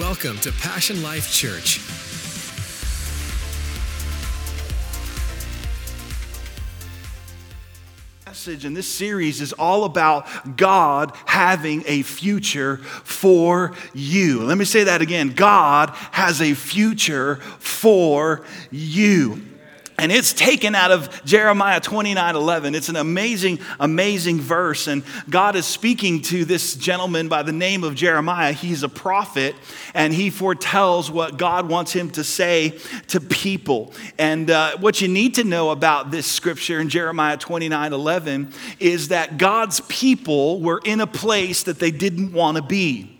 Welcome to Passion Life Church. message in this series is all about God having a future for you. Let me say that again. God has a future for you. And it's taken out of Jeremiah 29 11. It's an amazing, amazing verse. And God is speaking to this gentleman by the name of Jeremiah. He's a prophet, and he foretells what God wants him to say to people. And uh, what you need to know about this scripture in Jeremiah 29 11 is that God's people were in a place that they didn't want to be.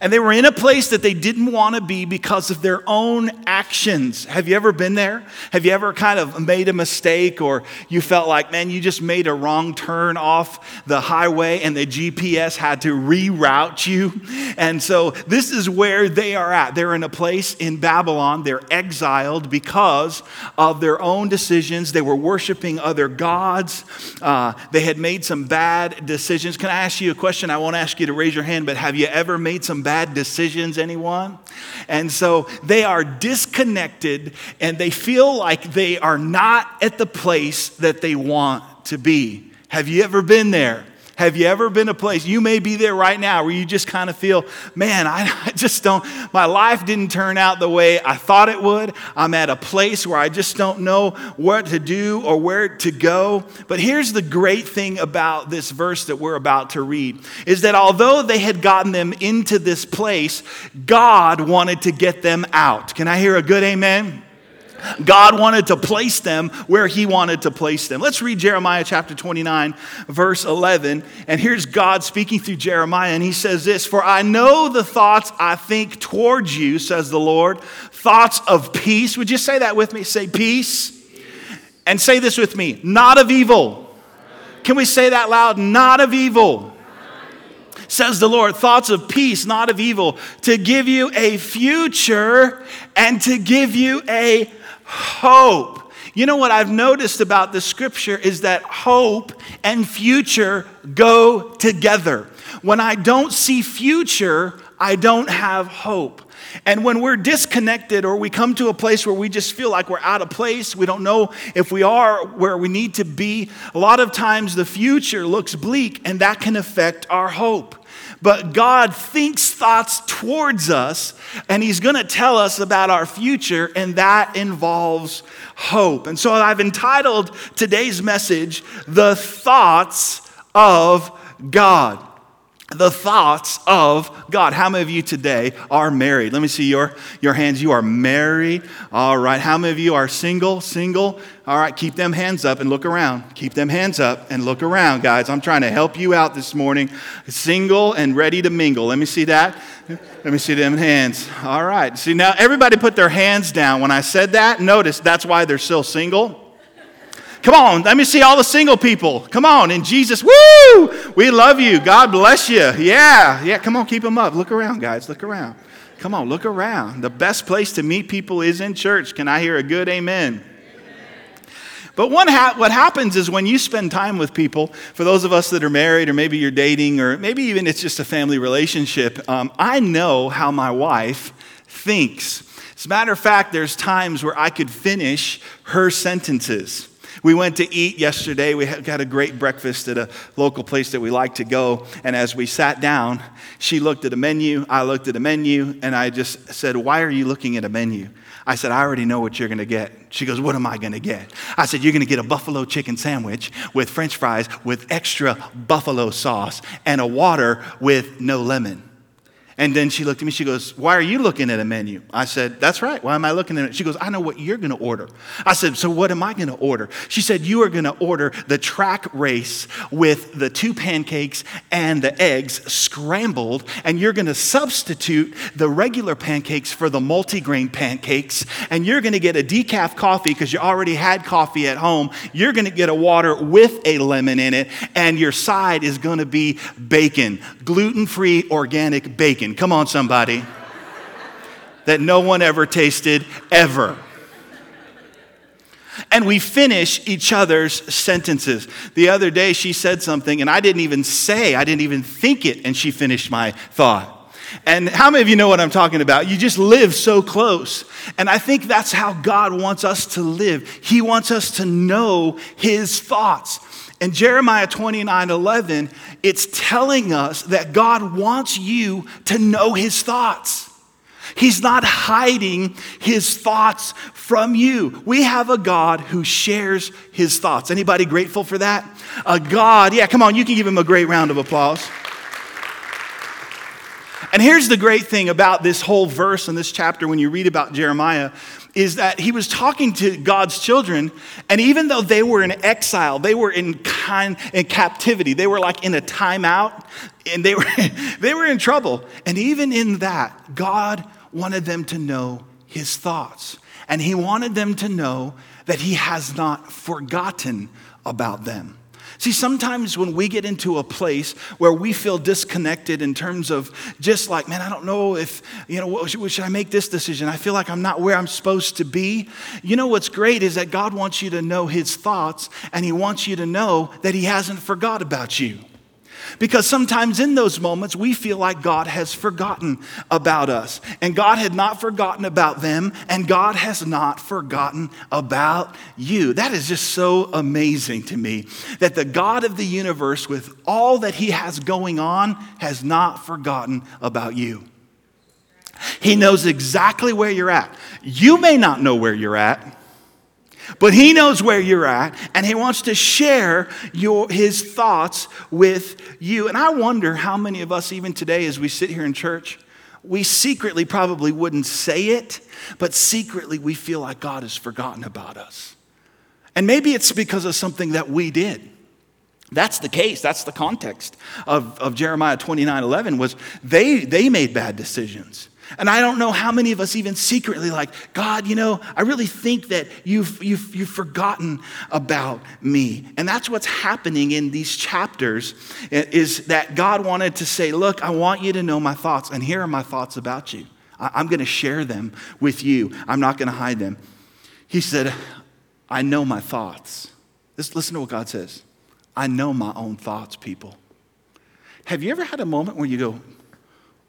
And they were in a place that they didn't want to be because of their own actions. Have you ever been there? Have you ever kind of made a mistake or you felt like, man, you just made a wrong turn off the highway and the GPS had to reroute you? And so this is where they are at. They're in a place in Babylon. They're exiled because of their own decisions. They were worshiping other gods. Uh, they had made some bad decisions. Can I ask you a question? I won't ask you to raise your hand, but have you ever made some bad decisions, anyone? And so they are disconnected and they feel like they are not at the place that they want to be. Have you ever been there? Have you ever been a place, you may be there right now, where you just kind of feel, man, I, I, just don't, my life didn't turn out the way I thought it would. I'm at a place where I just don't know what to do or where to go. But here's the great thing about this verse that we're about to read is that although they had gotten them into this place, God wanted to get them out. Can I hear a good amen? God wanted to place them where He wanted to place them. Let's read Jeremiah chapter 29, verse 11. And here's God speaking through Jeremiah, and He says this For I know the thoughts I think towards you, says the Lord, thoughts of peace. Would you say that with me? Say peace. And say this with me not of evil. Can we say that loud? Not of evil says the Lord, thoughts of peace, not of evil, to give you a future and to give you a hope. You know what I've noticed about the scripture is that hope and future go together. When I don't see future, I don't have hope. And when we're disconnected or we come to a place where we just feel like we're out of place, we don't know if we are where we need to be, a lot of times the future looks bleak and that can affect our hope. But God thinks thoughts towards us, and He's going to tell us about our future, and that involves hope. And so I've entitled today's message, The Thoughts of God the thoughts of God. How many of you today are married? Let me see your, your hands. You are married. All right. How many of you are single? Single. All right. Keep them hands up and look around. Keep them hands up and look around, guys. I'm trying to help you out this morning. Single and ready to mingle. Let me see that. Let me see them hands. All right. See, now everybody put their hands down. When I said that, notice that's why they're still single. Come on, let me see all the single people. Come on, in Jesus, woo! We love you. God bless you. Yeah, yeah, come on, keep them up. Look around, guys, look around. Come on, look around. The best place to meet people is in church. Can I hear a good amen? But one ha- what happens is when you spend time with people, for those of us that are married, or maybe you're dating, or maybe even it's just a family relationship, um, I know how my wife thinks. As a matter of fact, there's times where I could finish her sentences. We went to eat yesterday. We had got a great breakfast at a local place that we like to go. And as we sat down, she looked at a menu, I looked at a menu, and I just said, Why are you looking at a menu? I said, I already know what you're going to get. She goes, What am I going to get? I said, You're going to get a buffalo chicken sandwich with french fries with extra buffalo sauce and a water with no lemon. And then she looked at me, she goes, Why are you looking at a menu? I said, That's right. Why am I looking at it? She goes, I know what you're going to order. I said, So what am I going to order? She said, You are going to order the track race with the two pancakes and the eggs scrambled, and you're going to substitute the regular pancakes for the multigrain pancakes, and you're going to get a decaf coffee because you already had coffee at home. You're going to get a water with a lemon in it, and your side is going to be bacon, gluten free organic bacon. Come on, somebody. that no one ever tasted, ever. And we finish each other's sentences. The other day, she said something, and I didn't even say, I didn't even think it, and she finished my thought. And how many of you know what I'm talking about? You just live so close. And I think that's how God wants us to live. He wants us to know His thoughts. In Jeremiah 29 11, it's telling us that God wants you to know His thoughts. He's not hiding his thoughts from you. We have a God who shares his thoughts. Anybody grateful for that? A God, yeah, come on, you can give him a great round of applause. And here's the great thing about this whole verse in this chapter when you read about Jeremiah is that he was talking to God's children, and even though they were in exile, they were in, kind, in captivity, they were like in a timeout, and they were, they were in trouble. And even in that, God wanted them to know his thoughts. And he wanted them to know that he has not forgotten about them. See, sometimes when we get into a place where we feel disconnected in terms of just like, man, I don't know if, you know, should, should I make this decision? I feel like I'm not where I'm supposed to be. You know what's great is that God wants you to know His thoughts and He wants you to know that He hasn't forgot about you. Because sometimes in those moments, we feel like God has forgotten about us. And God had not forgotten about them, and God has not forgotten about you. That is just so amazing to me that the God of the universe, with all that He has going on, has not forgotten about you. He knows exactly where you're at. You may not know where you're at. But he knows where you're at, and he wants to share your, his thoughts with you. And I wonder how many of us, even today, as we sit here in church, we secretly probably wouldn't say it, but secretly we feel like God has forgotten about us. And maybe it's because of something that we did. That's the case. That's the context of, of Jeremiah 29 11 was they, they made bad decisions. And I don't know how many of us even secretly like, God, you know, I really think that you've, you've, you've forgotten about me. And that's what's happening in these chapters is that God wanted to say, look, I want you to know my thoughts. And here are my thoughts about you. I'm going to share them with you. I'm not going to hide them. He said, I know my thoughts. Just listen to what God says. I know my own thoughts, people. Have you ever had a moment where you go,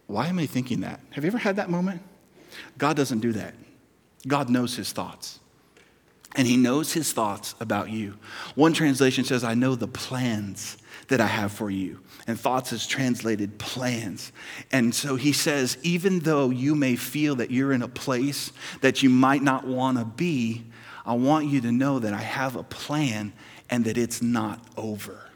why am I thinking that? Have you ever had that moment? God doesn't do that. God knows his thoughts. And he knows his thoughts about you. One translation says, I know the plans that I have for you. And thoughts is translated plans. And so he says, even though you may feel that you're in a place that you might not want to be, I want you to know that I have a plan and that it's not over.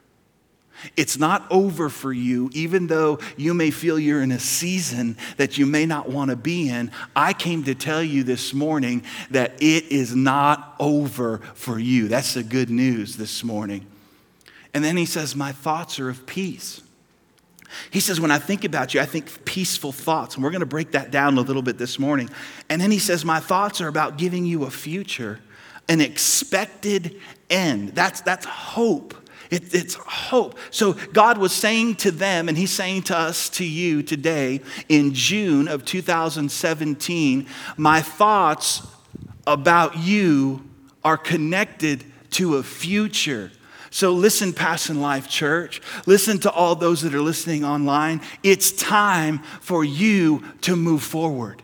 It's not over for you, even though you may feel you're in a season that you may not want to be in. I came to tell you this morning that it is not over for you. That's the good news this morning. And then he says, My thoughts are of peace. He says, When I think about you, I think peaceful thoughts. And we're going to break that down a little bit this morning. And then he says, My thoughts are about giving you a future, an expected end. That's, that's hope. It, it's hope. So God was saying to them, and He's saying to us, to you today in June of 2017, my thoughts about you are connected to a future. So listen, Passion Life Church. Listen to all those that are listening online. It's time for you to move forward.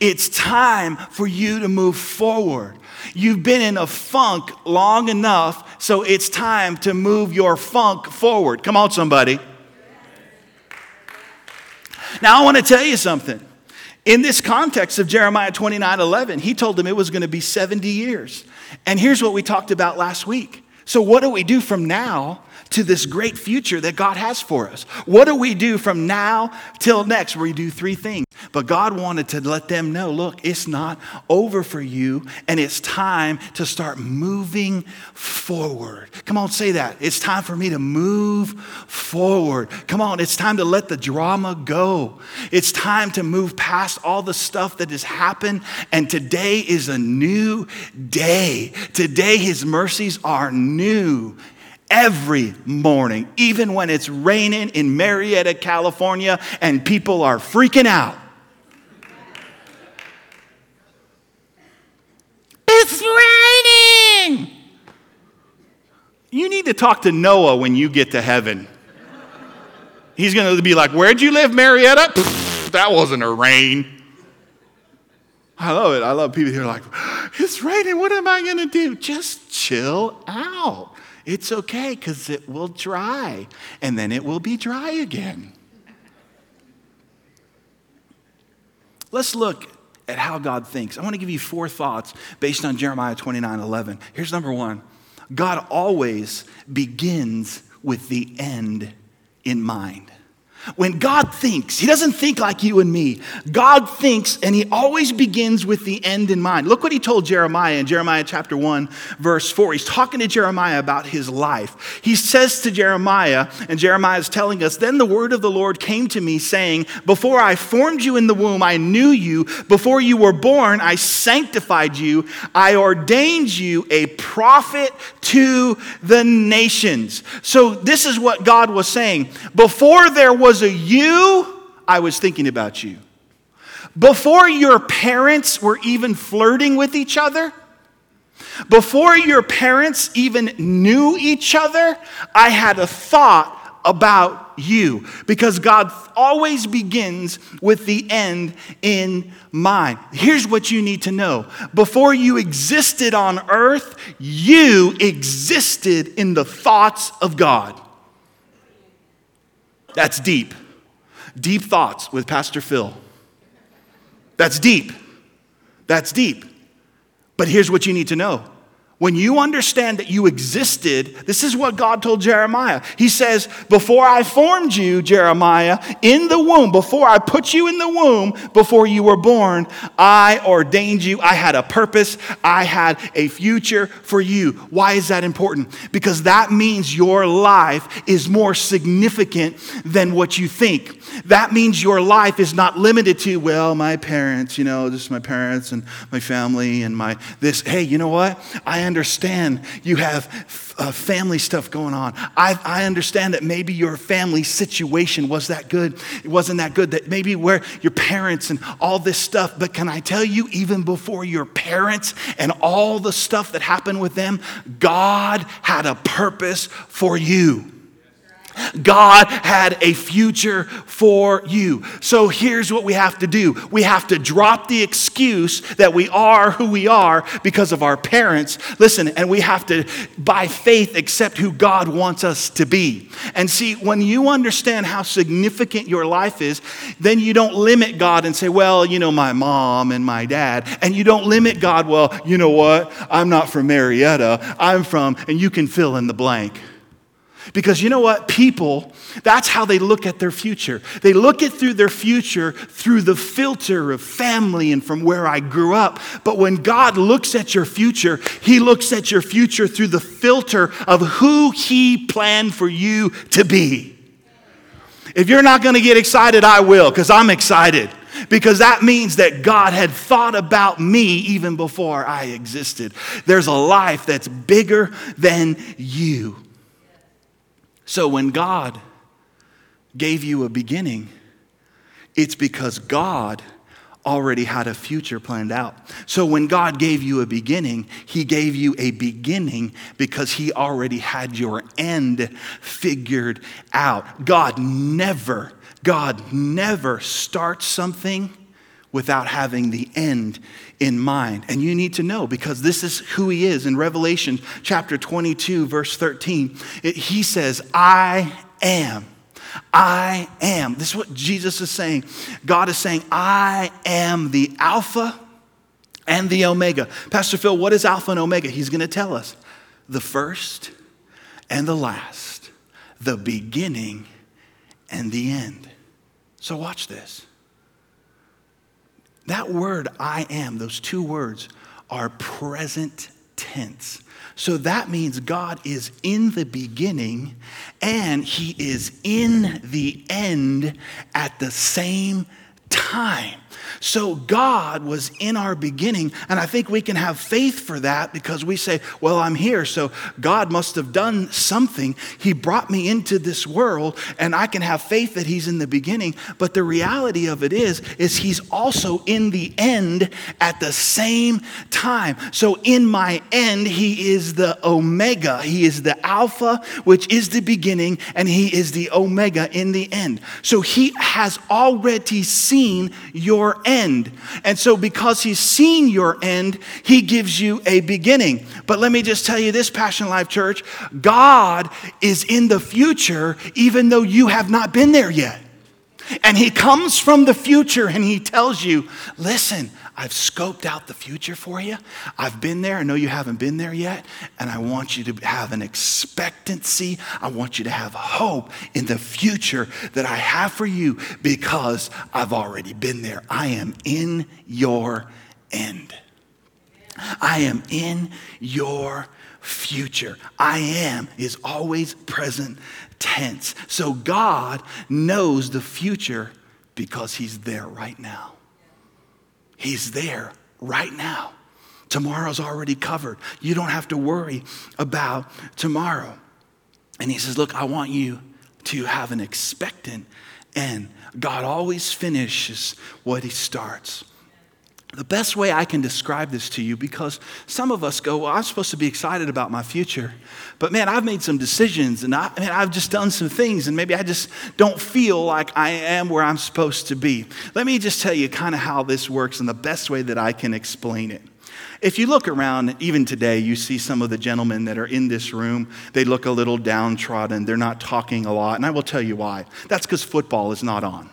It's time for you to move forward. You've been in a funk long enough, so it's time to move your funk forward. Come on, somebody. Now, I want to tell you something. In this context of Jeremiah 29 11, he told them it was going to be 70 years. And here's what we talked about last week. So, what do we do from now to this great future that God has for us. What do we do from now till next? We do three things. But God wanted to let them know look, it's not over for you, and it's time to start moving forward. Come on, say that. It's time for me to move forward. Come on, it's time to let the drama go. It's time to move past all the stuff that has happened, and today is a new day. Today, His mercies are new every morning, even when it's raining in Murrieta, California, and people are freaking out. It's raining! You need to talk to Noah when you get to heaven. He's going to be like, Where'd you live, Murrieta? Pfft, that wasn't a rain. I love it. I love people who are like, It's raining. What am I going to do? Just chill out. It's okay because it will dry and then it will be dry again. Let's look at how God thinks. I want to give you four thoughts based on Jeremiah 29 11. Here's number one God always begins with the end in mind. When God thinks, He doesn't think like you and me. God thinks, and He always begins with the end in mind. Look what He told Jeremiah in Jeremiah chapter 1, verse 4. He's talking to Jeremiah about his life. He says to Jeremiah, and Jeremiah is telling us, Then the word of the Lord came to me, saying, Before I formed you in the womb, I knew you. Before you were born, I sanctified you. I ordained you a prophet to the nations. So, this is what God was saying. Before there was was a you, I was thinking about you. Before your parents were even flirting with each other, before your parents even knew each other, I had a thought about you because God always begins with the end in mind. Here's what you need to know before you existed on earth, you existed in the thoughts of God. That's deep. Deep thoughts with Pastor Phil. That's deep. That's deep. But here's what you need to know when you understand that you existed, this is what God told Jeremiah. He says, Before I formed you, Jeremiah, in the womb, before I put you in the womb, before you were born, I ordained you. I had a purpose. I had a future for you. Why is that important? Because that means your life is more significant than what you think. That means your life is not limited to, well, my parents, you know, just my parents and my family and my this. Hey, you know what? I understand you have uh, family stuff going on. I, I understand that maybe your family situation was that good. It wasn't that good. That maybe where your parents and all this stuff. But can I tell you, even before your parents and all the stuff that happened with them, God had a purpose for you. God had a future for you. So here's what we have to do we have to drop the excuse that we are who we are because of our parents. Listen, and we have to, by faith, accept who God wants us to be. And see, when you understand how significant your life is, then you don't limit God and say, well, you know, my mom and my dad. And you don't limit God, well, you know what? I'm not from Murrieta. I'm from, and you can fill in the blank. Because you know what? People, that's how they look at their future. They look at through their future through the filter of family and from where I grew up. But when God looks at your future, He looks at your future through the filter of who He planned for you to be. If you're not going to get excited, I will, because I'm excited. Because that means that God had thought about me even before I existed. There's a life that's bigger than you. So when God gave you a beginning, it's because God already had a future planned out. So when God gave you a beginning, He gave you a beginning because He already had your end figured out. God never, God never starts something without having the end in mind. And you need to know because this is who he is. In Revelation chapter 22, verse 13, it, he says, I am. I am. This is what Jesus is saying. God is saying, I am the Alpha and the Omega. Pastor Phil, what is Alpha and Omega? He's going to tell us the first and the last, the beginning and the end. So watch this. That word, I am, those two words are present tense. So that means God is in the beginning and he is in the end at the same time. So God was in our beginning, and I think we can have faith for that because we say, Well, I'm here, so God must have done something. He brought me into this world, and I can have faith that He's in the beginning. But the reality of it is, is He's also in the end at the same time. So in my end, He is the Omega, He is the Alpha, which is the beginning, and He is the Omega in the end. So He has already seen your end. And so, because He's seen your end, He gives you a beginning. But let me just tell you this, Passion Life Church God is in the future, even though you have not been there yet. And He comes from the future and He tells you, listen, I've scoped out the future for you. I've been there. I know you haven't been there yet. And I want you to have an expectancy. I want you to have hope in the future that I have for you because I've already been there. I am in your end. I am in your future. I am is always present tense. So God knows the future because He's there right now. He's there right now. Tomorrow's already covered. You don't have to worry about tomorrow. And he says, Look, I want you to have an expectant end. God always finishes what he starts. The best way I can describe this to you, because some of us go, Well, I'm supposed to be excited about my future, but man, I've made some decisions and I, man, I've just done some things, and maybe I just don't feel like I am where I'm supposed to be. Let me just tell you kind of how this works and the best way that I can explain it. If you look around, even today, you see some of the gentlemen that are in this room. They look a little downtrodden. They're not talking a lot. And I will tell you why. That's because football is not on.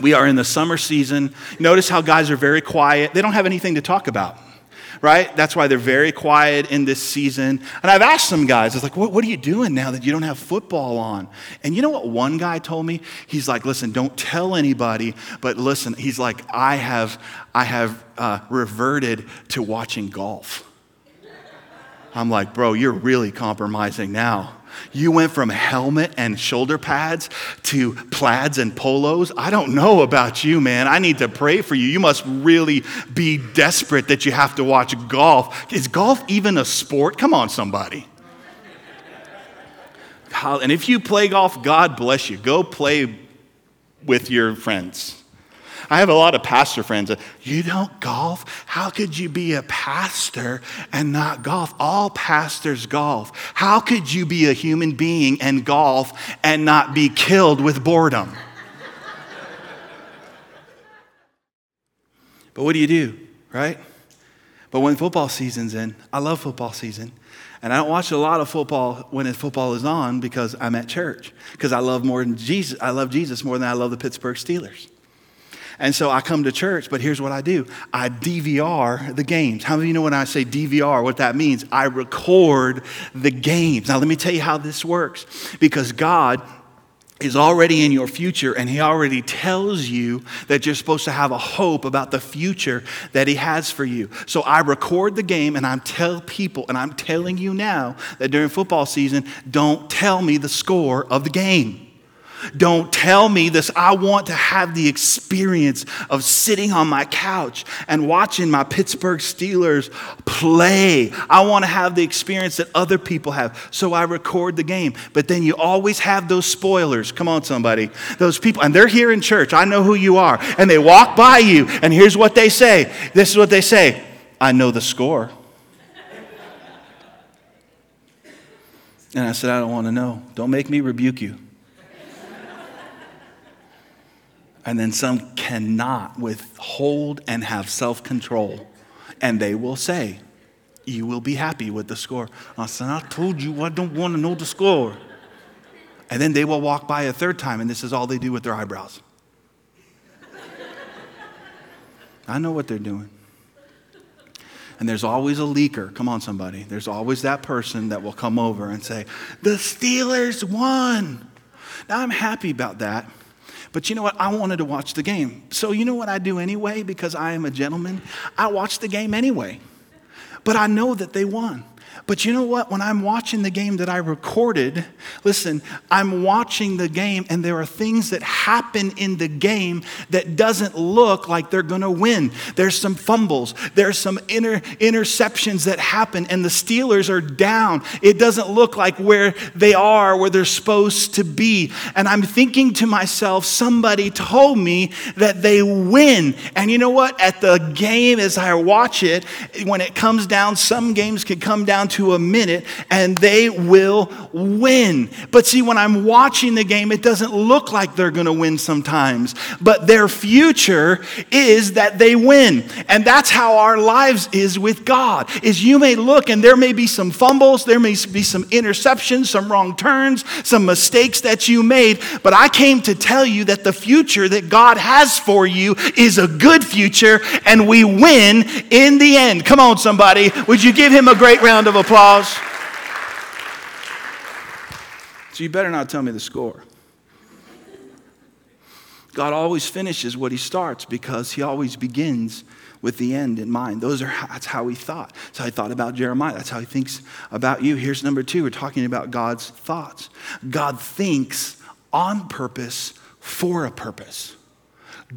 We are in the summer season. Notice how guys are very quiet. They don't have anything to talk about, right? That's why they're very quiet in this season. And I've asked some guys, I was like, what, what are you doing now that you don't have football on? And you know what one guy told me? He's like, listen, don't tell anybody, but listen, he's like, I have, I have uh, reverted to watching golf. I'm like, bro, you're really compromising now. You went from helmet and shoulder pads to plaids and polos. I don't know about you, man. I need to pray for you. You must really be desperate that you have to watch golf. Is golf even a sport? Come on, somebody. And if you play golf, God bless you. Go play with your friends. I have a lot of pastor friends. That, you don't golf? How could you be a pastor and not golf? All pastors golf. How could you be a human being and golf and not be killed with boredom? but what do you do, right? But when football season's in, I love football season. And I don't watch a lot of football when football is on because I'm at church. Because I love more than Jesus. I love Jesus more than I love the Pittsburgh Steelers. And so I come to church, but here's what I do I DVR the games. How many of you know when I say DVR, what that means? I record the games. Now, let me tell you how this works because God is already in your future and he already tells you that you're supposed to have a hope about the future that he has for you. So I record the game and I tell people and I'm telling you now that during football season don't tell me the score of the game. Don't tell me this. I want to have the experience of sitting on my couch and watching my Pittsburgh Steelers play. I want to have the experience that other people have. So I record the game. But then you always have those spoilers. Come on, somebody. Those people, and they're here in church. I know who you are. And they walk by you, and here's what they say. This is what they say I know the score. And I said, I don't want to know. Don't make me rebuke you. And then some cannot withhold and have self control. And they will say, You will be happy with the score. I said, I told you I don't want to know the score. And then they will walk by a third time, and this is all they do with their eyebrows. I know what they're doing. And there's always a leaker. Come on, somebody. There's always that person that will come over and say, The Steelers won. Now, I'm happy about that. But you know what? I wanted to watch the game. So you know what I do anyway? Because I am a gentleman? I watch the game anyway. But I know that they won. But you know what? When I'm watching the game that I recorded, listen, I'm watching the game and there are things that happen in the game that doesn't look like they're going to win. There's some fumbles, there's some inter- interceptions that happen and the Steelers are down. It doesn't look like where they are, where they're supposed to be. And I'm thinking to myself, somebody told me that they win. And you know what? At the game as I watch it, when it comes down, some games can come down to a minute and they will win. But see, when I'm watching the game, it doesn't look like they're going to win sometimes, but their future is that they win. And that's how our lives is with God. Is you may look and there may be some fumbles, there may be some interceptions, some wrong turns, some mistakes that you made, but I came to tell you that the future that God has for you is a good future and we win in the end. Come on somebody, would you give him a great round of applause? applause. So you better not tell me the score. God always finishes what he starts because he always begins with the end in mind. Those are that's how he thought. That's how he thought about Jeremiah. That's how he thinks about you. Here's number two. We're talking about God's thoughts. God thinks on purpose for a purpose.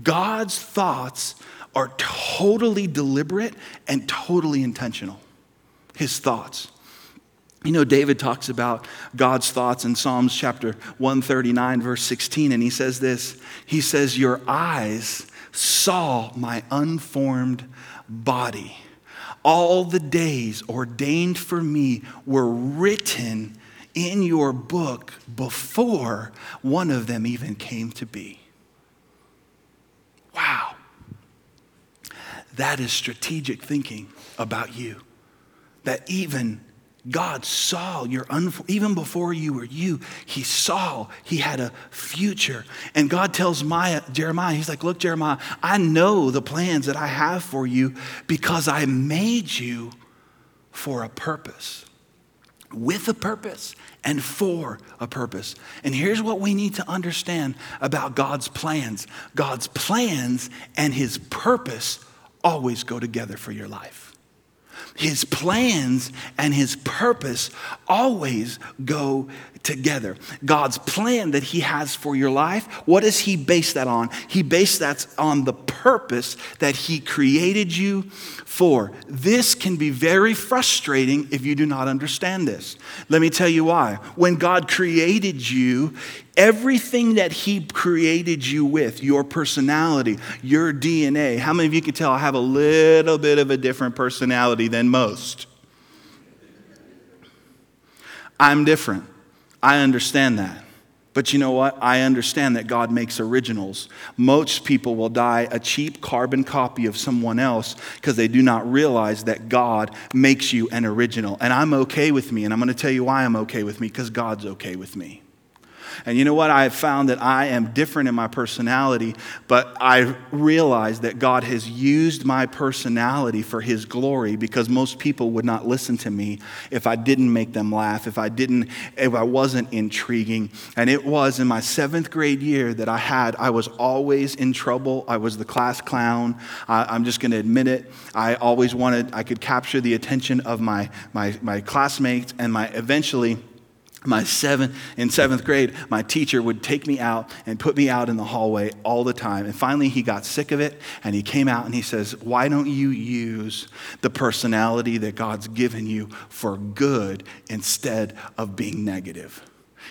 God's thoughts are totally deliberate and totally intentional his thoughts. You know, David talks about God's thoughts in Psalms chapter 139, verse 16, and he says this He says, Your eyes saw my unformed body. All the days ordained for me were written in your book before one of them even came to be. Wow. That is strategic thinking about you that even God saw your, even before you were you, He saw He had a future. And God tells Maya, Jeremiah, He's like, Look, Jeremiah, I know the plans that I have for you because I made you for a purpose, with a purpose, and for a purpose. And here's what we need to understand about God's plans God's plans and His purpose always go together for your life. His plans and his purpose always go together. God's plan that he has for your life, what does he base that on? He based that on the purpose that he created you for. This can be very frustrating if you do not understand this. Let me tell you why. When God created you, everything that He created you with, your personality, your DNA, how many of you can tell I have a little bit of a different personality than most? I'm different. I understand that. But you know what? I understand that God makes originals. Most people will die a cheap carbon copy of someone else because they do not realize that God makes you an original. And I'm okay with me. And I'm going to tell you why I'm okay with me because God's okay with me. And you know what? I have found that I am different in my personality, but I realize that God has used my personality for His glory because most people would not listen to me if I didn't make them laugh, if I didn't, if I wasn't intriguing. And it was in my seventh grade year that I had, I was always in trouble. I was the class clown. I, am just going to admit it. I always wanted, I could capture the attention of my, my, my classmates and my eventually, my seventh in seventh grade my teacher would take me out and put me out in the hallway all the time. And finally he got sick of it and he came out and he says why don't you use the personality that god's given you for good instead of being negative?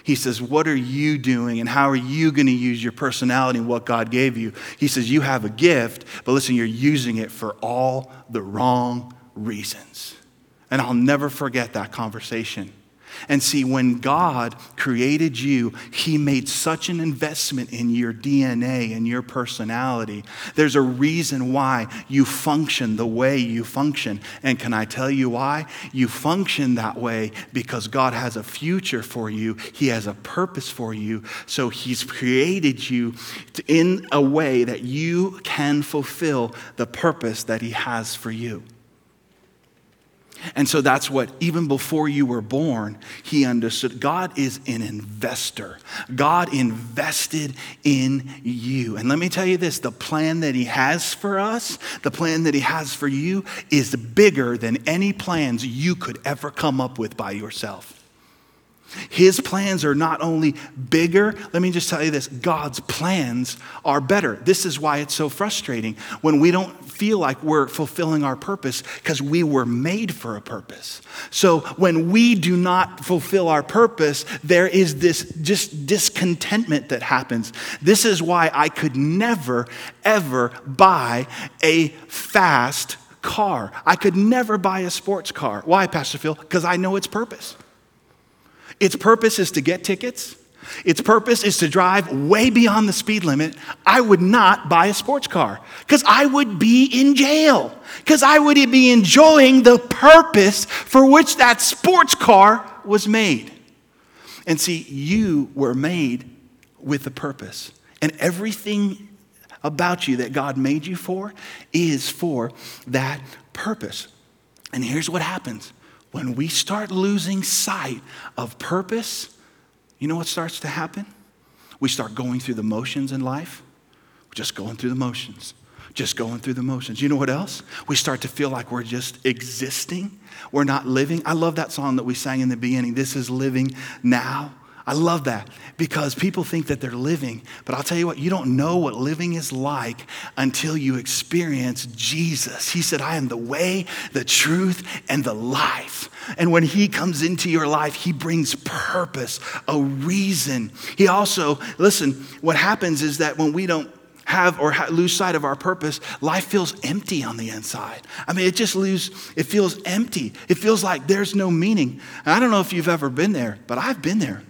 He says what are you doing and how are you going to use your personality and what god gave you? He says you have a gift but listen you're using it for all the wrong reasons. And i'll never forget that conversation and see, when God created you, He made such an investment in your DNA and your personality. There's a reason why you function the way you function. And can I tell you why? You function that way because God has a future for you, He has a purpose for you. So He's created you in a way that you can fulfill the purpose that He has for you. And so that's what, even before you were born, he understood. God is an investor. God invested in you. And let me tell you this the plan that he has for us, the plan that he has for you, is bigger than any plans you could ever come up with by yourself. His plans are not only bigger, let me just tell you this God's plans are better. This is why it's so frustrating when we don't feel like we're fulfilling our purpose because we were made for a purpose. So when we do not fulfill our purpose, there is this just discontentment that happens. This is why I could never, ever buy a fast car. I could never buy a sports car. Why, Pastor Phil? Because I know its purpose. Its purpose is to get tickets. Its purpose is to drive way beyond the speed limit. I would not buy a sports car because I would be in jail, because I would be enjoying the purpose for which that sports car was made. And see, you were made with a purpose, and everything about you that God made you for is for that purpose. And here's what happens when we start losing sight of purpose, you know what starts to happen? We start going through the motions in life. We're just going through the motions, just going through the motions. You know what else? We start to feel like we're just existing. We're not living. I love that song that we sang in the beginning. This is living now. I love that because people think that they're living, but I'll tell you what, you don't know what living is like until you experience Jesus. He said, I am the way, the truth, and the life. And when He comes into your life, He brings purpose, a reason. He also, listen, what happens is that when we don't have or lose sight of our purpose, life feels empty on the inside. I mean, it just lose, it feels empty. It feels like there's no meaning. And I don't know if you've ever been there, but I've been there.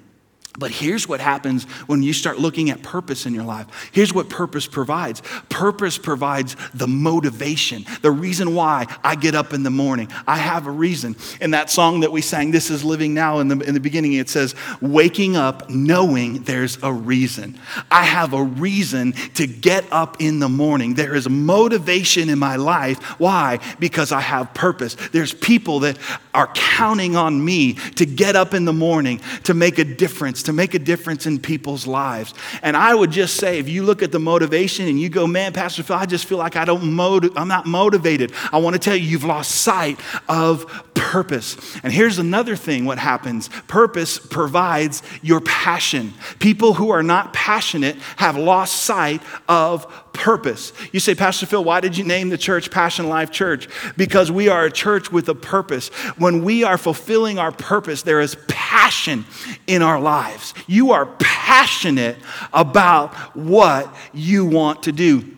But here's what happens when you start looking at purpose in your life. Here's what purpose provides purpose provides the motivation, the reason why I get up in the morning. I have a reason. In that song that we sang, This is Living Now, in the, in the beginning, it says, Waking up knowing there's a reason. I have a reason to get up in the morning. There is motivation in my life. Why? Because I have purpose. There's people that are counting on me to get up in the morning to make a difference to make a difference in people's lives. And I would just say, if you look at the motivation and you go, man, Pastor Phil, I just feel like I don't motiv- I'm not motivated. I want to tell you, you've lost sight of purpose. And here's another thing what happens purpose provides your passion. People who are not passionate have lost sight of purpose. You say, Pastor Phil, why did you name the church Passion Life Church? Because we are a church with a purpose. When we are fulfilling our purpose, there is passion in our lives. You are passionate about what you want to do.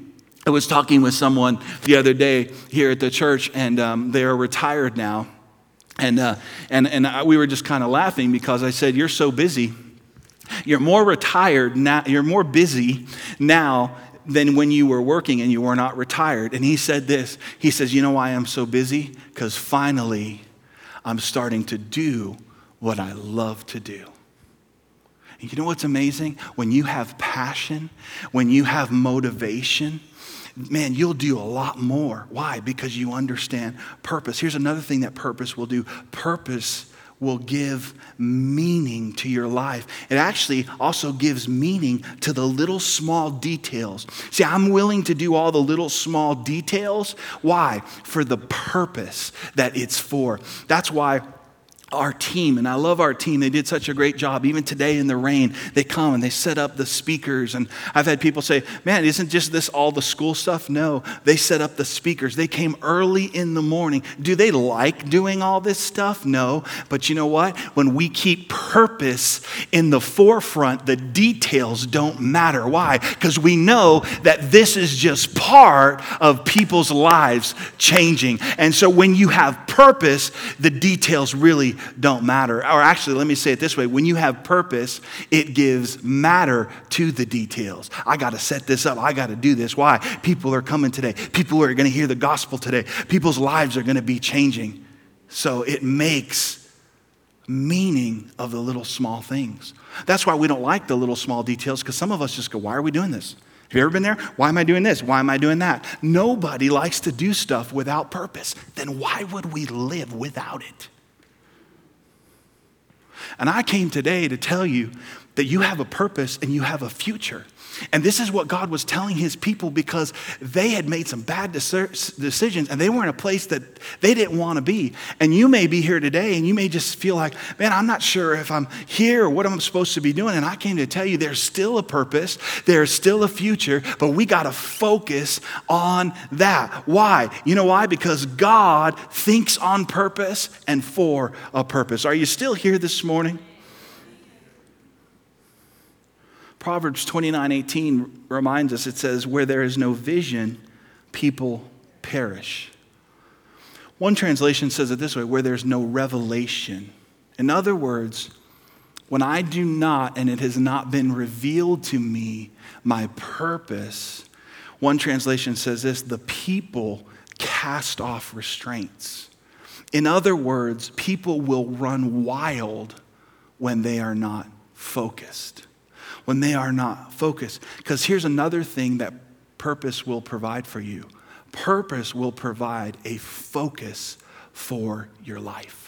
I was talking with someone the other day here at the church, and um, they are retired now. And, uh, and, and I, we were just kind of laughing because I said, You're so busy. You're more retired now, you're more busy now than when you were working and you were not retired. And he said this He says, You know why I'm so busy? Because finally I'm starting to do what I love to do. And you know what's amazing? When you have passion, when you have motivation, man, you'll do a lot more. Why? Because you understand purpose. Here's another thing that purpose will do purpose will give meaning to your life. It actually also gives meaning to the little small details. See, I'm willing to do all the little small details. Why? For the purpose that it's for. That's why our team, and I love our team. They did such a great job. Even today in the rain, they come and they set up the speakers. And I've had people say, Man, isn't just this all the school stuff? No, they set up the speakers. They came early in the morning. Do they like doing all this stuff? No. But you know what? When we keep purpose in the forefront, the details don't matter. Why? Because we know that this is just part of people's lives changing. And so when you have purpose, the details really don't matter. Or actually, let me say it this way when you have purpose, it gives matter to the details. I got to set this up. I got to do this. Why? People are coming today. People are going to hear the gospel today. People's lives are going to be changing. So it makes meaning of the little small things. That's why we don't like the little small details because some of us just go, Why are we doing this? Have you ever been there? Why am I doing this? Why am I doing that? Nobody likes to do stuff without purpose. Then why would we live without it? And I came today to tell you that you have a purpose and you have a future. And this is what God was telling his people because they had made some bad decisions and they were in a place that they didn't want to be. And you may be here today and you may just feel like, man, I'm not sure if I'm here or what I'm supposed to be doing. And I came to tell you there's still a purpose, there's still a future, but we got to focus on that. Why? You know why? Because God thinks on purpose and for a purpose. Are you still here this morning? Proverbs 29 18 reminds us it says, Where there is no vision, people perish. One translation says it this way where there's no revelation. In other words, when I do not, and it has not been revealed to me, my purpose, one translation says this the people cast off restraints. In other words, people will run wild when they are not focused when they are not focused. Because here's another thing that purpose will provide for you purpose will provide a focus for your life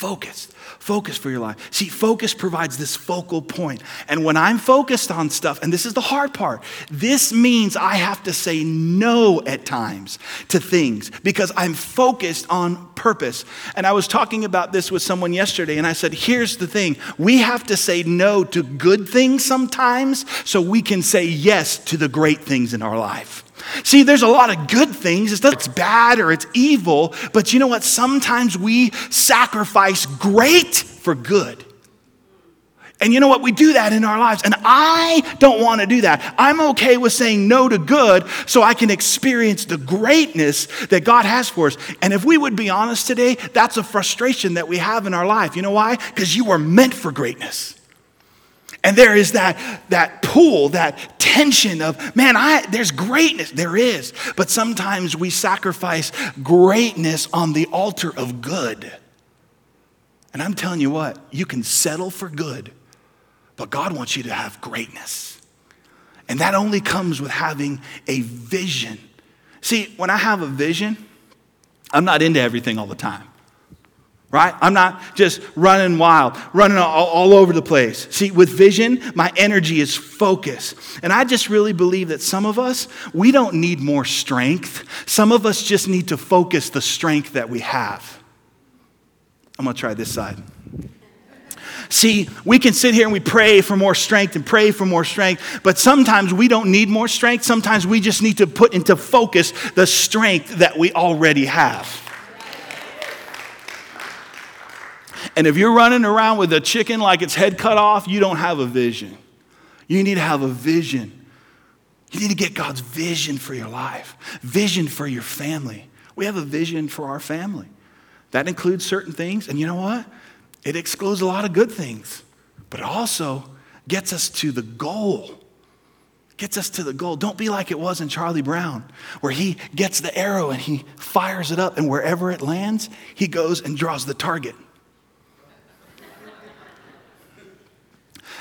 focused. Focus for your life. See, focus provides this focal point. And when I'm focused on stuff, and this is the hard part, this means I have to say no at times to things because I'm focused on purpose. And I was talking about this with someone yesterday, and I said, here's the thing we have to say no to good things sometimes so we can say yes to the great things in our life. See, there's a lot of good things. It's not it's bad or it's evil, but you know what? Sometimes we sacrifice great for good. And you know what? We do that in our lives. And I don't want to do that. I'm okay with saying no to good so I can experience the greatness that God has for us. And if we would be honest today, that's a frustration that we have in our life. You know why? Because you were meant for greatness. And there is that, that pull, that tension of, man, I, there's greatness. There is. But sometimes we sacrifice greatness on the altar of good. And I'm telling you what, you can settle for good, but God wants you to have greatness. And that only comes with having a vision. See, when I have a vision, I'm not into everything all the time right? I'm not just running wild, running all, all, over the place. See, with vision, my energy is focused. And I just really believe that some of us, we don't need more strength. Some of us just need to focus the strength that we have. I'm gonna try this side. See, we can sit here and we pray for more strength and pray for more strength, but sometimes we don't need more strength. Sometimes we just need to put into focus the strength that we already have. And if you're running around with a chicken like its head cut off, you don't have a vision. You need to have a vision. You need to get God's vision for your life, vision for your family. We have a vision for our family. That includes certain things, and you know what? It excludes a lot of good things, but it also gets us to the goal. Gets us to the goal. Don't be like it was in Charlie Brown, where he gets the arrow and he fires it up, and wherever it lands, he goes and draws the target.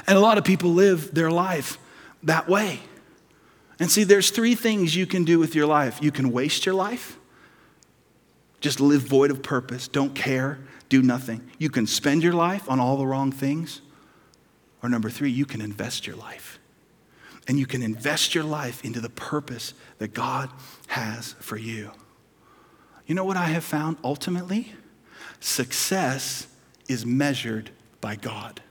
And a lot of people live their life that way. And see, there's three things you can do with your life you can waste your life, just live void of purpose, don't care, do nothing. You can spend your life on all the wrong things. Or number three, you can invest your life. And you can invest your life into the purpose that God has for you. You know what I have found ultimately? Success is measured by God.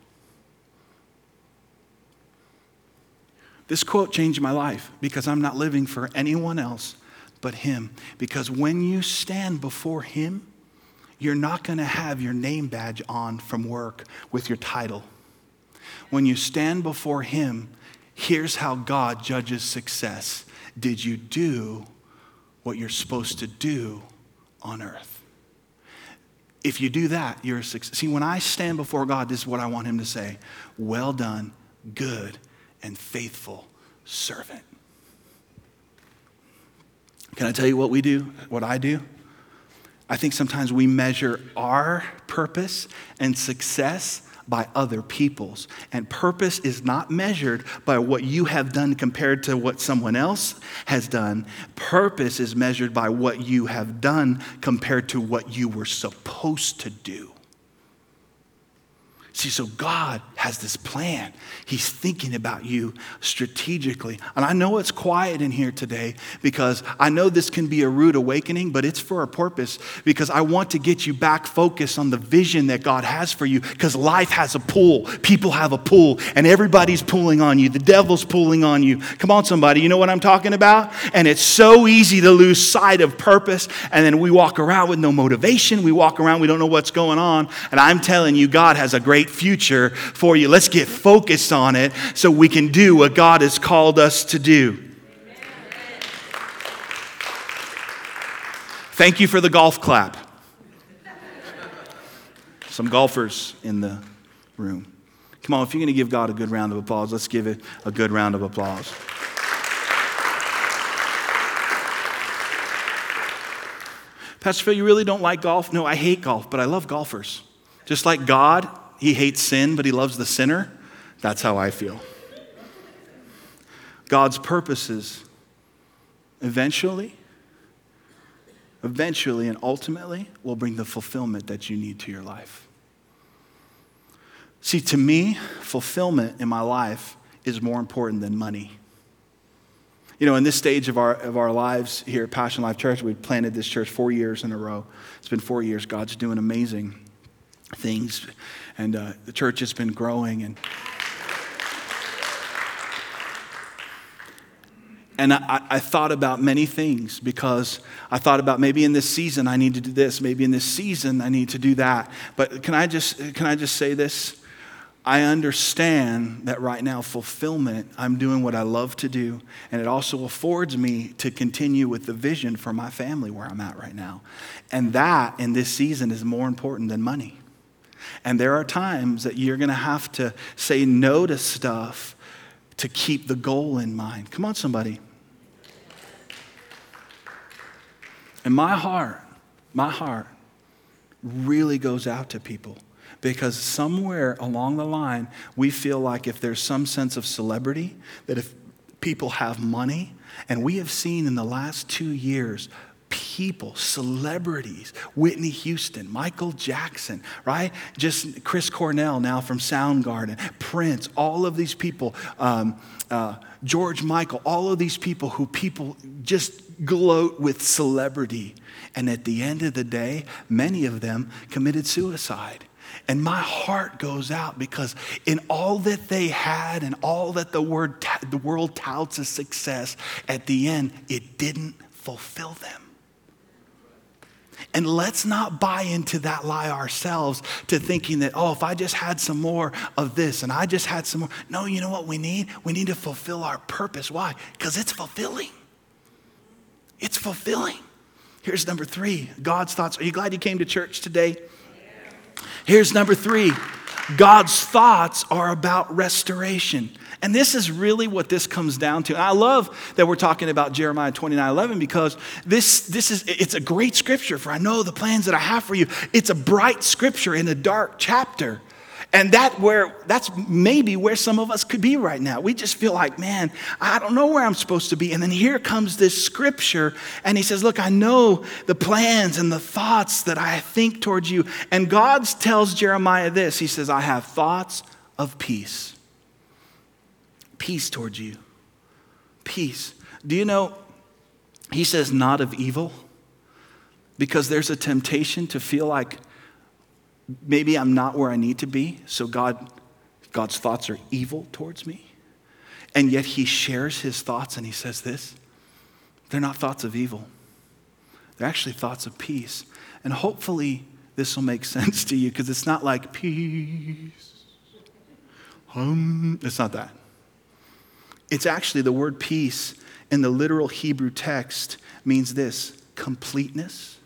This quote changed my life because I'm not living for anyone else but Him. Because when you stand before Him, you're not going to have your name badge on from work with your title. When you stand before Him, here's how God judges success Did you do what you're supposed to do on earth? If you do that, you're a success. See, when I stand before God, this is what I want Him to say Well done, good and faithful servant. Can I tell you what we do? What I do? I think sometimes we measure our purpose and success by other people's. And purpose is not measured by what you have done compared to what someone else has done. Purpose is measured by what you have done compared to what you were supposed to do. See, so God has this plan. He's thinking about you strategically. And I know it's quiet in here today because I know this can be a rude awakening, but it's for a purpose because I want to get you back focused on the vision that God has for you because life has a pull. People have a pull, and everybody's pulling on you. The devil's pulling on you. Come on, somebody. You know what I'm talking about? And it's so easy to lose sight of purpose, and then we walk around with no motivation. We walk around, we don't know what's going on. And I'm telling you, God has a great future for you. Let's get focused on it so we can do what God has called us to do. Thank you for the golf clap. Some golfers in the room. Come on, if you're going to give God a good round of applause, let's give it a good round of applause. Pastor Phil, you really don't like golf? No, I hate golf, but I love golfers. Just like God he hates sin, but he loves the sinner. That's how I feel. God's purposes eventually, eventually, and ultimately will bring the fulfillment that you need to your life. See, to me, fulfillment in my life is more important than money. You know, in this stage of our, of our lives here at Passion Life Church, we've planted this church four years in a row. It's been four years. God's doing amazing things and uh, the church has been growing and and I, I, thought about many things because I thought about maybe in this season I need to do this, maybe in this season I need to do that. But can I just can I just say this? I understand that right now, fulfillment, I'm doing what I love to do, and it also affords me to continue with the vision for my family where I'm at right now. And that in this season is more important than money. And there are times that you're going to have to say no to stuff to keep the goal in mind. Come on, somebody. And my heart, my heart really goes out to people because somewhere along the line, we feel like if there's some sense of celebrity, that if people have money, and we have seen in the last two years people, celebrities, Whitney Houston, Michael Jackson, right? Just Chris Cornell now from Soundgarden, Prince, all of these people, um, uh, George Michael, all of these people who people just gloat with celebrity. And at the end of the day, many of them committed suicide. And my heart goes out because in all that they had and all that the, word, the world touts as success, at the end, it didn't fulfill them. And let's not buy into that lie ourselves to thinking that, oh, if I just had some more of this and I just had some more. No, you know what we need? We need to fulfill our purpose. Why? Because it's fulfilling. It's fulfilling. Here's number three God's thoughts. Are you glad you came to church today? Here's number three God's thoughts are about restoration. And this is really what this comes down to. And I love that we're talking about Jeremiah 29 11 because this, this is it's a great scripture for I know the plans that I have for you. It's a bright scripture in a dark chapter. And that where that's maybe where some of us could be right now. We just feel like, man, I don't know where I'm supposed to be. And then here comes this scripture, and he says, Look, I know the plans and the thoughts that I think towards you. And God tells Jeremiah this He says, I have thoughts of peace. Peace towards you. Peace. Do you know, he says, not of evil? Because there's a temptation to feel like maybe I'm not where I need to be, so God, God's thoughts are evil towards me. And yet he shares his thoughts and he says this they're not thoughts of evil, they're actually thoughts of peace. And hopefully, this will make sense to you because it's not like peace. Um, it's not that. It's actually the word peace in the literal Hebrew text means this completeness,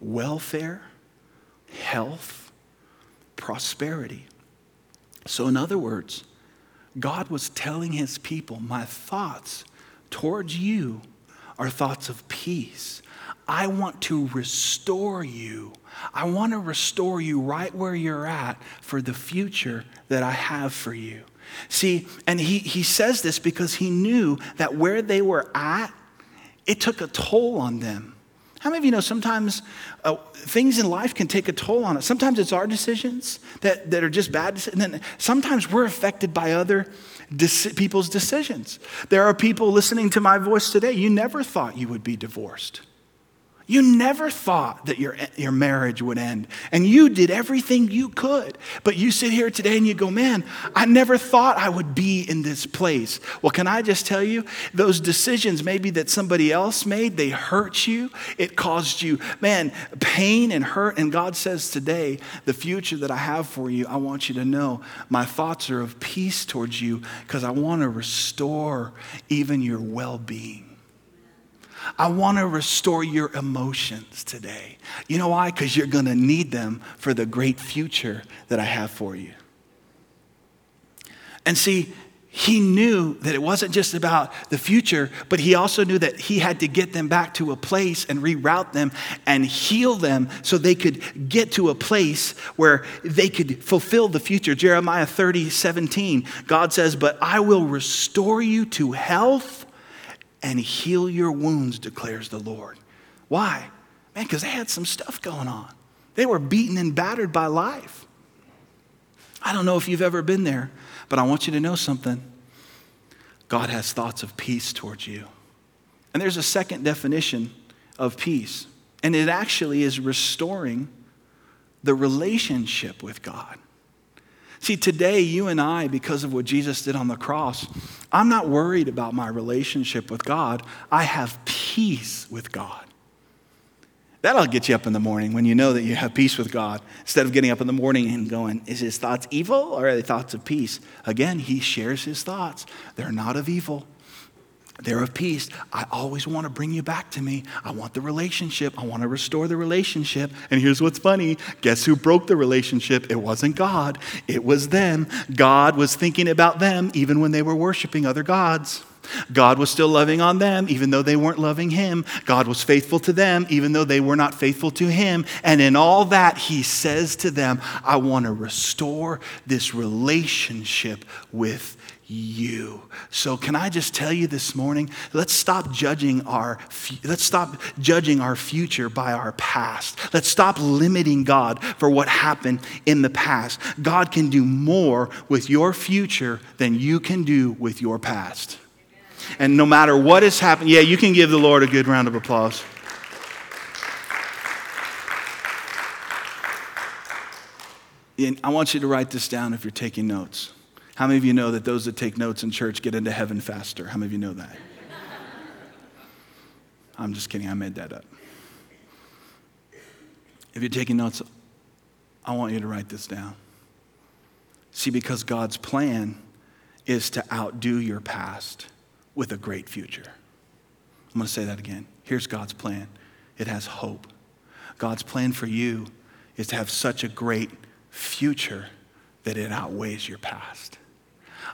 welfare, health, prosperity. So, in other words, God was telling his people, My thoughts towards you are thoughts of peace. I want to restore you. I want to restore you right where you're at for the future that I have for you. See, and he, he says this because he knew that where they were at, it took a toll on them. How many of you know sometimes uh, things in life can take a toll on us? Sometimes it's our decisions that, that are just bad. And then sometimes we're affected by other people's decisions. There are people listening to my voice today, you never thought you would be divorced. You never thought that your, your marriage would end, and you did everything you could. But you sit here today and you go, Man, I never thought I would be in this place. Well, can I just tell you, those decisions maybe that somebody else made, they hurt you. It caused you, man, pain and hurt. And God says today, the future that I have for you, I want you to know my thoughts are of peace towards you because I want to restore even your well being. I want to restore your emotions today. You know why? Because you're going to need them for the great future that I have for you. And see, he knew that it wasn't just about the future, but he also knew that he had to get them back to a place and reroute them and heal them so they could get to a place where they could fulfill the future. Jeremiah 30, 17, God says, But I will restore you to health and heal your wounds, declares the Lord. Why? Man, because they had some stuff going on. They were beaten and battered by life. I don't know if you've ever been there, but I want you to know something. God has thoughts of peace towards you. And there's a second definition of peace, and it actually is restoring the relationship with God. See, today, you and I, because of what Jesus did on the cross, I'm not worried about my relationship with God. I have peace with God. That'll get you up in the morning when you know that you have peace with God. Instead of getting up in the morning and going, is his thoughts evil or are they thoughts of peace? Again, he shares his thoughts. They're not of evil, they're of peace. I always want to bring you back to me. I want the relationship. I want to restore the relationship. And here's what's funny guess who broke the relationship? It wasn't God, it was them. God was thinking about them even when they were worshiping other gods. God was still loving on them, even though they weren't loving Him. God was faithful to them, even though they were not faithful to Him. And in all that, He says to them, I want to restore this relationship with you. So can I just tell you this morning, let's stop judging our let's stop judging our future by our past. Let's stop limiting God for what happened in the past. God can do more with your future than you can do with your past. And no matter what has happened, yeah, you can give the Lord a good round of applause. And I want you to write this down if you're taking notes. How many of you know that those that take notes in church get into heaven faster? How many of you know that? I'm just kidding, I made that up. If you're taking notes, I want you to write this down. See, because God's plan is to outdo your past with a great future. I'm going to say that again. Here's God's plan it has hope. God's plan for you is to have such a great future that it outweighs your past.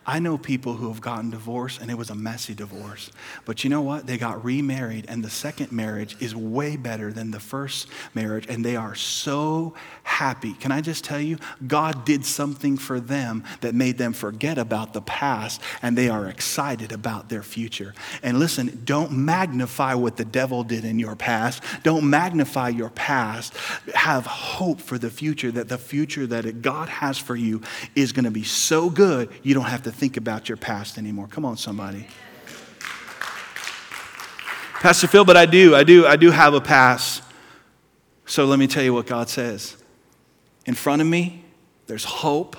I know people who have gotten divorced and it was a messy divorce. But you know what? They got remarried and the second marriage is way better than the first marriage and they are so happy. Can I just tell you? God did something for them that made them forget about the past and they are excited about their future. And listen, don't magnify what the devil did in your past. Don't magnify your past. Have hope for the future that the future that God has for you is going to be so good you don't have to think about your past anymore. Come on, somebody. Pastor Phil, but I do, I do, I do have a past. So let me tell you what God says. In front of me, there's hope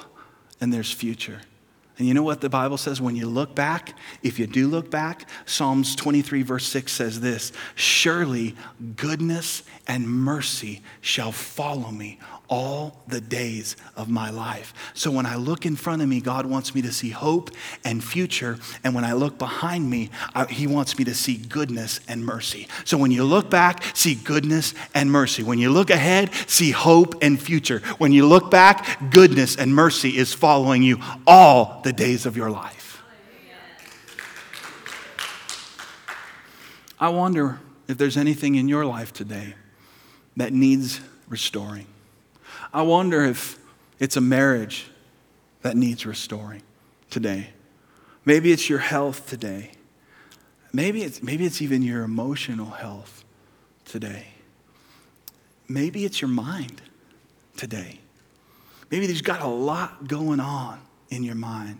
and there's future. And you know what the Bible says? When you look back, if you do look back, Psalms 23, verse 6 says this Surely goodness and mercy shall follow me all the days of my life. So when I look in front of me, God wants me to see hope and future. And when I look behind me, I, He wants me to see goodness and mercy. So when you look back, see goodness and mercy. When you look ahead, see hope and future. When you look back, goodness and mercy is following you all the days of your life. I wonder if there's anything in your life today that needs restoring. I wonder if it's a marriage that needs restoring today. Maybe it's your health today. Maybe it's, maybe it's even your emotional health today. Maybe it's your mind today. Maybe there's got a lot going on in your mind.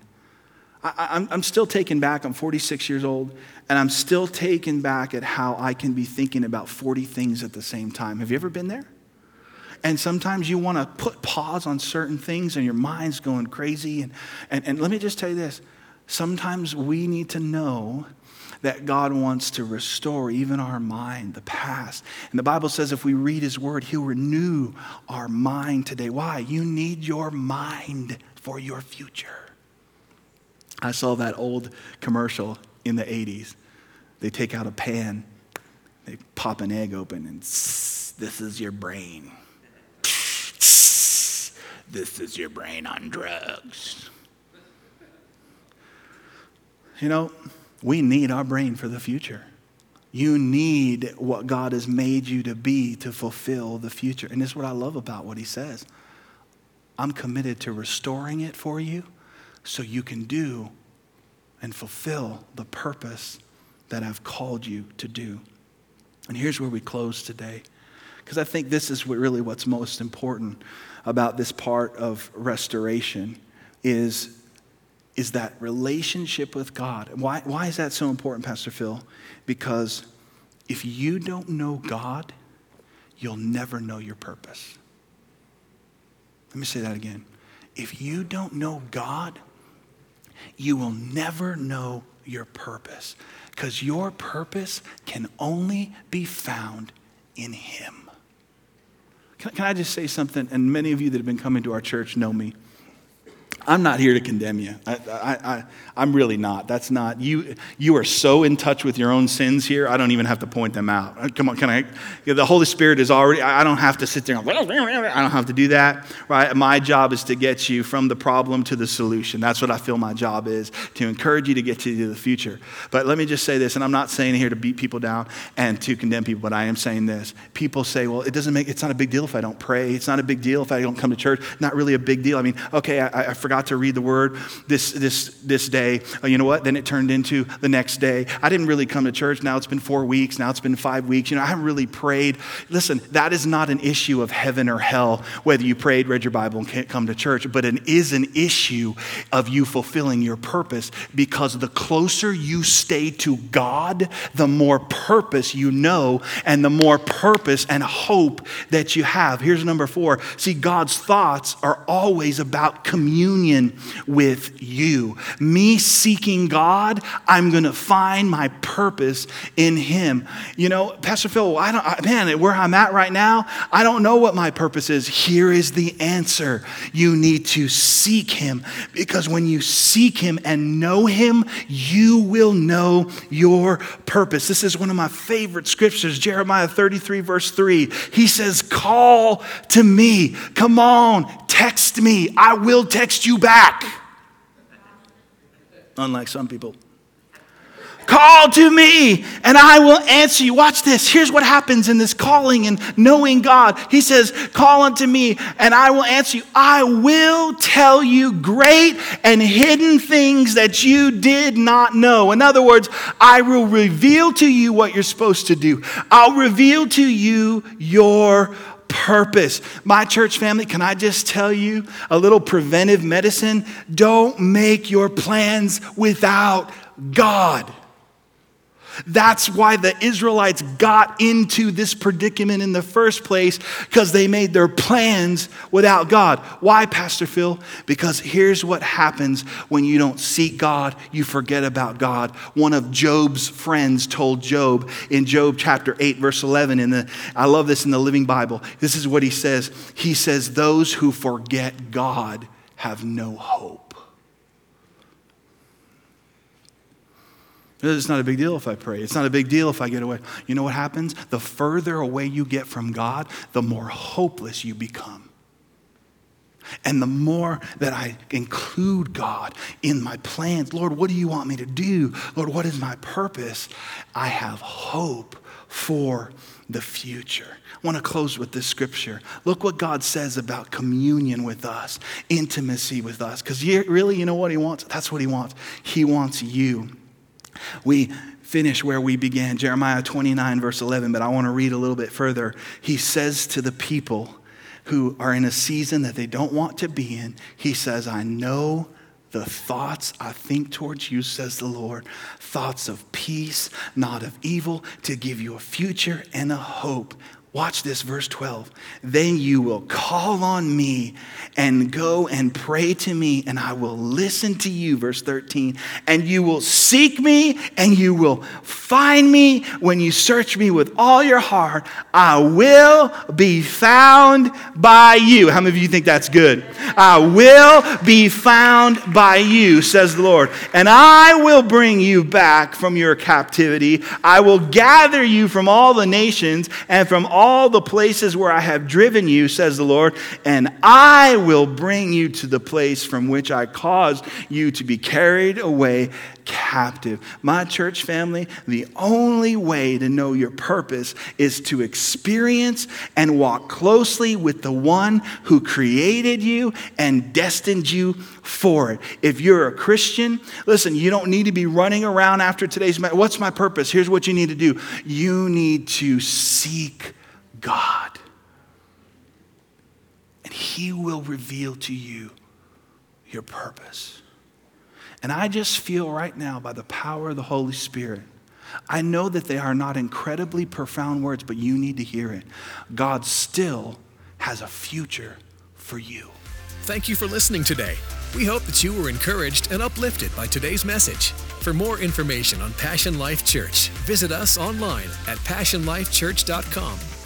I, am still taken back. I'm 46 years old, and I'm still taken back at how I can be thinking about 40 things at the same time. Have you ever been there? And sometimes you want to put pause on certain things, and your mind's going crazy. And, and, and let me just tell you this sometimes we need to know that God wants to restore even our mind, the past. And the Bible says if we read His Word, He'll renew our mind today. Why? You need your mind for your future. I saw that old commercial in the 80s. They take out a pan, they pop an egg open, and this is your brain. This is your brain on drugs. You know, we need our brain for the future. You need what God has made you to be to fulfill the future. And this is what I love about what he says. I'm committed to restoring it for you so you can do and fulfill the purpose that I've called you to do. And here's where we close today, because I think this is really what's most important about this part of restoration is, is that relationship with God. Why, why is that so important, Pastor Phil? Because if you don't know God, you'll never know your purpose. Let me say that again. If you don't know God, you will never know your purpose because your purpose can only be found in Him. Can, I just say something? And many of you that have been coming to our church know me. I'm not here to condemn you. I, am really not. That's not. You, you are so in touch with your own sins here, I don't even have to point them out. Uh, come on, can I? The Holy Spirit is already, I don't have to sit there and, I don't have to do that, right? My job is to get you from the problem to the solution. That's what I feel my job is, to encourage you to get to the future. But let me just say this, and I'm not saying here to beat people down and to condemn people, but I am saying this. People say, well, it doesn't make, it's not a big deal if I don't pray. It's not a big deal if I don't come to church. Not really a big deal. I mean, okay, I, I forgot to read the word this, this, this day. Oh, you know what? Then it turned into the next day. I didn't really come to church. Now it's been four weeks. Now it's been five weeks. You know, I haven't really prayed. Listen, that is not an issue of heaven or hell, whether you prayed, read your Bible, and can't come to church, but it is an issue of you fulfilling your purpose because the closer you stay to God, the more purpose you know and the more purpose and hope that you have. Here's number four. See, God's thoughts are always about communion with you. Me seeking God, I'm going to find my purpose in Him. You know, Pastor Phil, I don't, man, where I'm at right now, I don't know what my purpose is. Here is the answer. You need to seek Him because when you seek Him and know Him, you will know your purpose. This is one of my favorite scriptures, Jeremiah 33, verse 3. He says, Call to me. Come on, text me. I will text you back. Unlike some people. Call to me and I will answer you. Watch this. Here's what happens in this calling and knowing God. He says, Call unto me and I will answer you. I will tell you great and hidden things that you did not know. In other words, I will reveal to you what you're supposed to do, I'll reveal to you your purpose. My church family, can I just tell you a little preventive medicine? Don't make your plans without God. That's why the Israelites got into this predicament in the first place because they made their plans without God. Why, Pastor Phil? Because here's what happens when you don't seek God, you forget about God. One of Job's friends told Job in Job chapter 8, verse 11, in the, I love this in the Living Bible. This is what he says. He says, Those who forget God have no hope. It's not a big deal if I pray. It's not a big deal if I get away. You know what happens? The further away you get from God, the more hopeless you become. And the more that I include God in my plans, Lord, what do you want me to do? Lord, what is my purpose? I have hope for the future. I want to close with this scripture. Look what God says about communion with us, intimacy with us. Because really, you know what He wants? That's what He wants. He wants you. We finish where we began, Jeremiah 29, verse 11, but I want to read a little bit further. He says to the people who are in a season that they don't want to be in, He says, I know the thoughts I think towards you, says the Lord, thoughts of peace, not of evil, to give you a future and a hope. Watch this, verse 12. Then you will call on me and go and pray to me, and I will listen to you, verse 13. And you will seek me and you will find me when you search me with all your heart. I will be found by you. How many of you think that's good? I will be found by you, says the Lord. And I will bring you back from your captivity. I will gather you from all the nations and from all the places where I have driven you, says the Lord, and I will bring you to the place from which I caused you to be carried away captive. My church family, the only way to know your purpose is to experience and walk closely with the one who created you and destined you for it. If you're a Christian, listen, you don't need to be running around after today's. What's my purpose? Here's what you need to do you need to seek God. And He will reveal to you your purpose. And I just feel right now, by the power of the Holy Spirit, I know that they are not incredibly profound words, but you need to hear it. God still has a future for you. Thank you for listening today. We hope that you were encouraged and uplifted by today's message. For more information on Passion Life Church, visit us online at passionlifechurch.com